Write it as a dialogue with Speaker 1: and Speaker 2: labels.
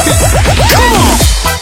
Speaker 1: Come on!